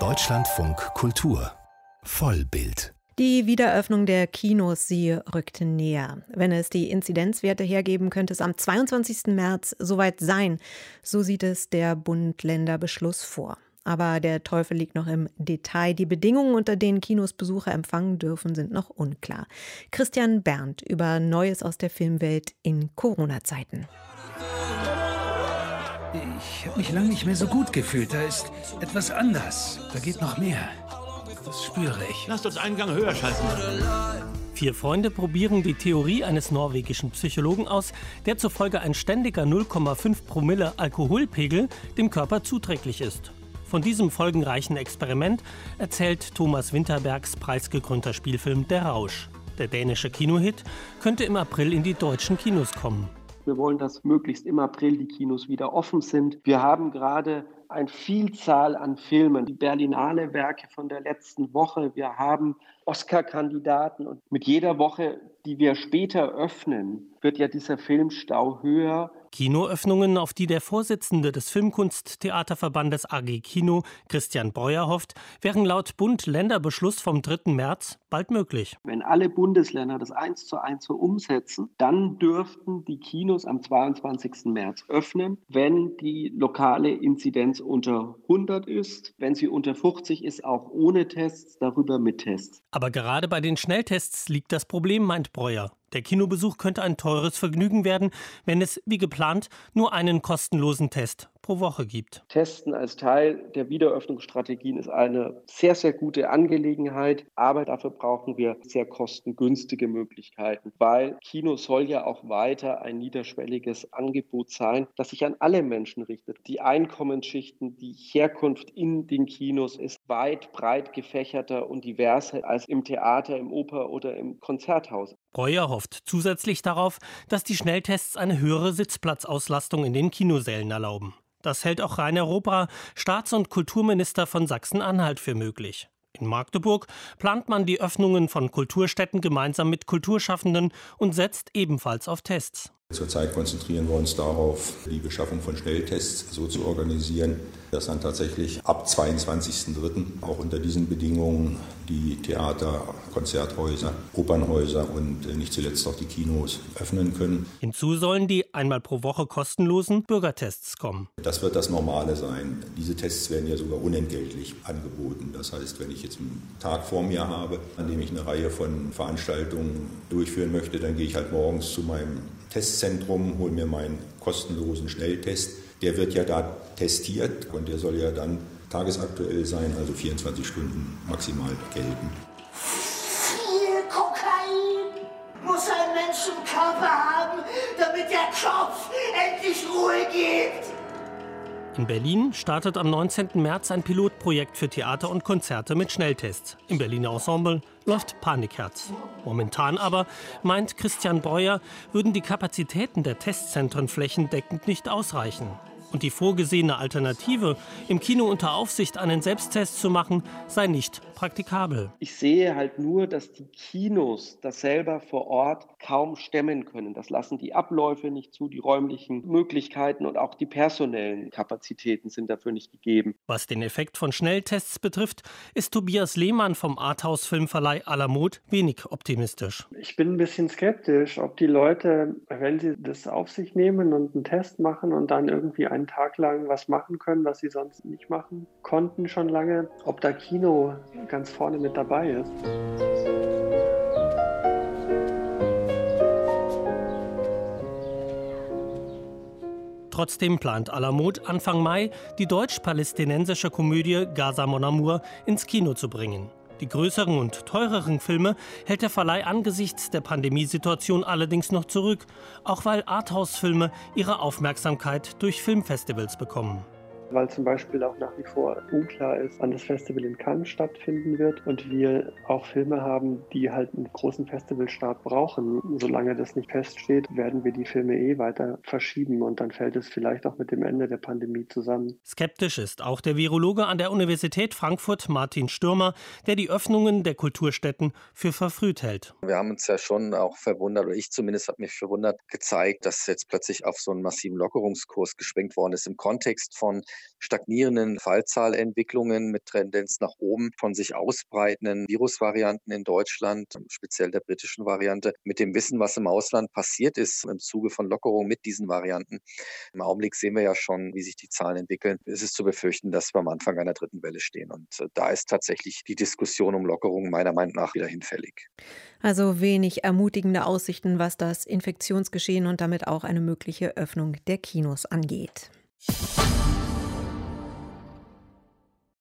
Deutschlandfunk Kultur Vollbild die Wiedereröffnung der Kinos, sie rückte näher. Wenn es die Inzidenzwerte hergeben, könnte es am 22. März soweit sein. So sieht es der Bund-Länder-Beschluss vor. Aber der Teufel liegt noch im Detail. Die Bedingungen, unter denen Kinos Besucher empfangen dürfen, sind noch unklar. Christian Berndt über Neues aus der Filmwelt in Corona-Zeiten. Ich habe mich lange nicht mehr so gut gefühlt. Da ist etwas anders. Da geht noch mehr. Das spüre ich. Lasst uns einen Gang höher schalten. Vier Freunde probieren die Theorie eines norwegischen Psychologen aus, der zufolge ein ständiger 0,5 Promille Alkoholpegel dem Körper zuträglich ist. Von diesem folgenreichen Experiment erzählt Thomas Winterbergs preisgekrönter Spielfilm Der Rausch. Der dänische Kinohit könnte im April in die deutschen Kinos kommen. Wir wollen, dass möglichst im April die Kinos wieder offen sind. Wir haben gerade eine Vielzahl an Filmen, die Berlinale Werke von der letzten Woche. Wir haben Oscar-Kandidaten und mit jeder Woche, die wir später öffnen, wird ja dieser Filmstau höher Kinoöffnungen, auf die der Vorsitzende des Filmkunsttheaterverbandes AG Kino, Christian Breuer, hofft, wären laut Bund-Länder-Beschluss vom 3. März bald möglich. Wenn alle Bundesländer das eins zu eins so umsetzen, dann dürften die Kinos am 22. März öffnen, wenn die lokale Inzidenz unter 100 ist, wenn sie unter 50 ist, auch ohne Tests, darüber mit Tests. Aber gerade bei den Schnelltests liegt das Problem, meint Breuer. Der Kinobesuch könnte ein teures Vergnügen werden, wenn es, wie geplant, nur einen kostenlosen Test pro Woche gibt. Testen als Teil der Wiederöffnungsstrategien ist eine sehr, sehr gute Angelegenheit, aber dafür brauchen wir sehr kostengünstige Möglichkeiten, weil Kino soll ja auch weiter ein niederschwelliges Angebot sein, das sich an alle Menschen richtet. Die Einkommensschichten, die Herkunft in den Kinos ist weit breit gefächerter und diverser als im Theater, im Oper oder im Konzerthaus. Breuer hofft zusätzlich darauf, dass die Schnelltests eine höhere Sitzplatzauslastung in den Kinosälen erlauben. Das hält auch Rainer Robra, Staats- und Kulturminister von Sachsen-Anhalt, für möglich. In Magdeburg plant man die Öffnungen von Kulturstätten gemeinsam mit Kulturschaffenden und setzt ebenfalls auf Tests. Zurzeit konzentrieren wir uns darauf, die Beschaffung von Schnelltests so zu organisieren, dass dann tatsächlich ab 22.03. auch unter diesen Bedingungen die Theater, Konzerthäuser, Opernhäuser und äh, nicht zuletzt auch die Kinos öffnen können. Hinzu sollen die einmal pro Woche kostenlosen Bürgertests kommen. Das wird das Normale sein. Diese Tests werden ja sogar unentgeltlich angeboten. Das heißt, wenn ich jetzt einen Tag vor mir habe, an dem ich eine Reihe von Veranstaltungen durchführen möchte, dann gehe ich halt morgens zu meinem Testzentrum, hole mir meinen kostenlosen Schnelltest. Der wird ja da testiert und der soll ja dann tagesaktuell sein, also 24 Stunden maximal gelten. Viel Kokain muss ein Mensch im Körper haben, damit der Kopf endlich Ruhe gibt. In Berlin startet am 19. März ein Pilotprojekt für Theater und Konzerte mit Schnelltests. Im Berliner Ensemble läuft Panikherz. Momentan aber, meint Christian Breuer, würden die Kapazitäten der Testzentren flächendeckend nicht ausreichen. Und die vorgesehene Alternative, im Kino unter Aufsicht einen Selbsttest zu machen, sei nicht praktikabel. Ich sehe halt nur, dass die Kinos das selber vor Ort kaum stemmen können. Das lassen die Abläufe nicht zu, die räumlichen Möglichkeiten und auch die personellen Kapazitäten sind dafür nicht gegeben. Was den Effekt von Schnelltests betrifft, ist Tobias Lehmann vom Arthouse Filmverleih Alamut wenig optimistisch. Ich bin ein bisschen skeptisch, ob die Leute, wenn sie das auf sich nehmen und einen Test machen und dann irgendwie einen Tag lang was machen können, was sie sonst nicht machen konnten schon lange, ob da Kino ganz vorne mit dabei ist. Trotzdem plant Alamut Anfang Mai die deutsch-palästinensische Komödie Gaza Mon Amour ins Kino zu bringen. Die größeren und teureren Filme hält der Verleih angesichts der Pandemiesituation allerdings noch zurück, auch weil Arthouse-Filme ihre Aufmerksamkeit durch Filmfestivals bekommen weil zum Beispiel auch nach wie vor unklar ist, wann das Festival in Cannes stattfinden wird und wir auch Filme haben, die halt einen großen Festivalstart brauchen. Solange das nicht feststeht, werden wir die Filme eh weiter verschieben und dann fällt es vielleicht auch mit dem Ende der Pandemie zusammen. Skeptisch ist auch der Virologe an der Universität Frankfurt Martin Stürmer, der die Öffnungen der Kulturstätten für verfrüht hält. Wir haben uns ja schon auch verwundert, oder ich zumindest habe mich verwundert, gezeigt, dass jetzt plötzlich auf so einen massiven Lockerungskurs geschwenkt worden ist im Kontext von stagnierenden Fallzahlentwicklungen mit Tendenz nach oben von sich ausbreitenden Virusvarianten in Deutschland, speziell der britischen Variante, mit dem Wissen, was im Ausland passiert ist im Zuge von Lockerungen mit diesen Varianten. Im Augenblick sehen wir ja schon, wie sich die Zahlen entwickeln. Es ist zu befürchten, dass wir am Anfang einer dritten Welle stehen. Und äh, da ist tatsächlich die Diskussion um Lockerungen meiner Meinung nach wieder hinfällig. Also wenig ermutigende Aussichten, was das Infektionsgeschehen und damit auch eine mögliche Öffnung der Kinos angeht.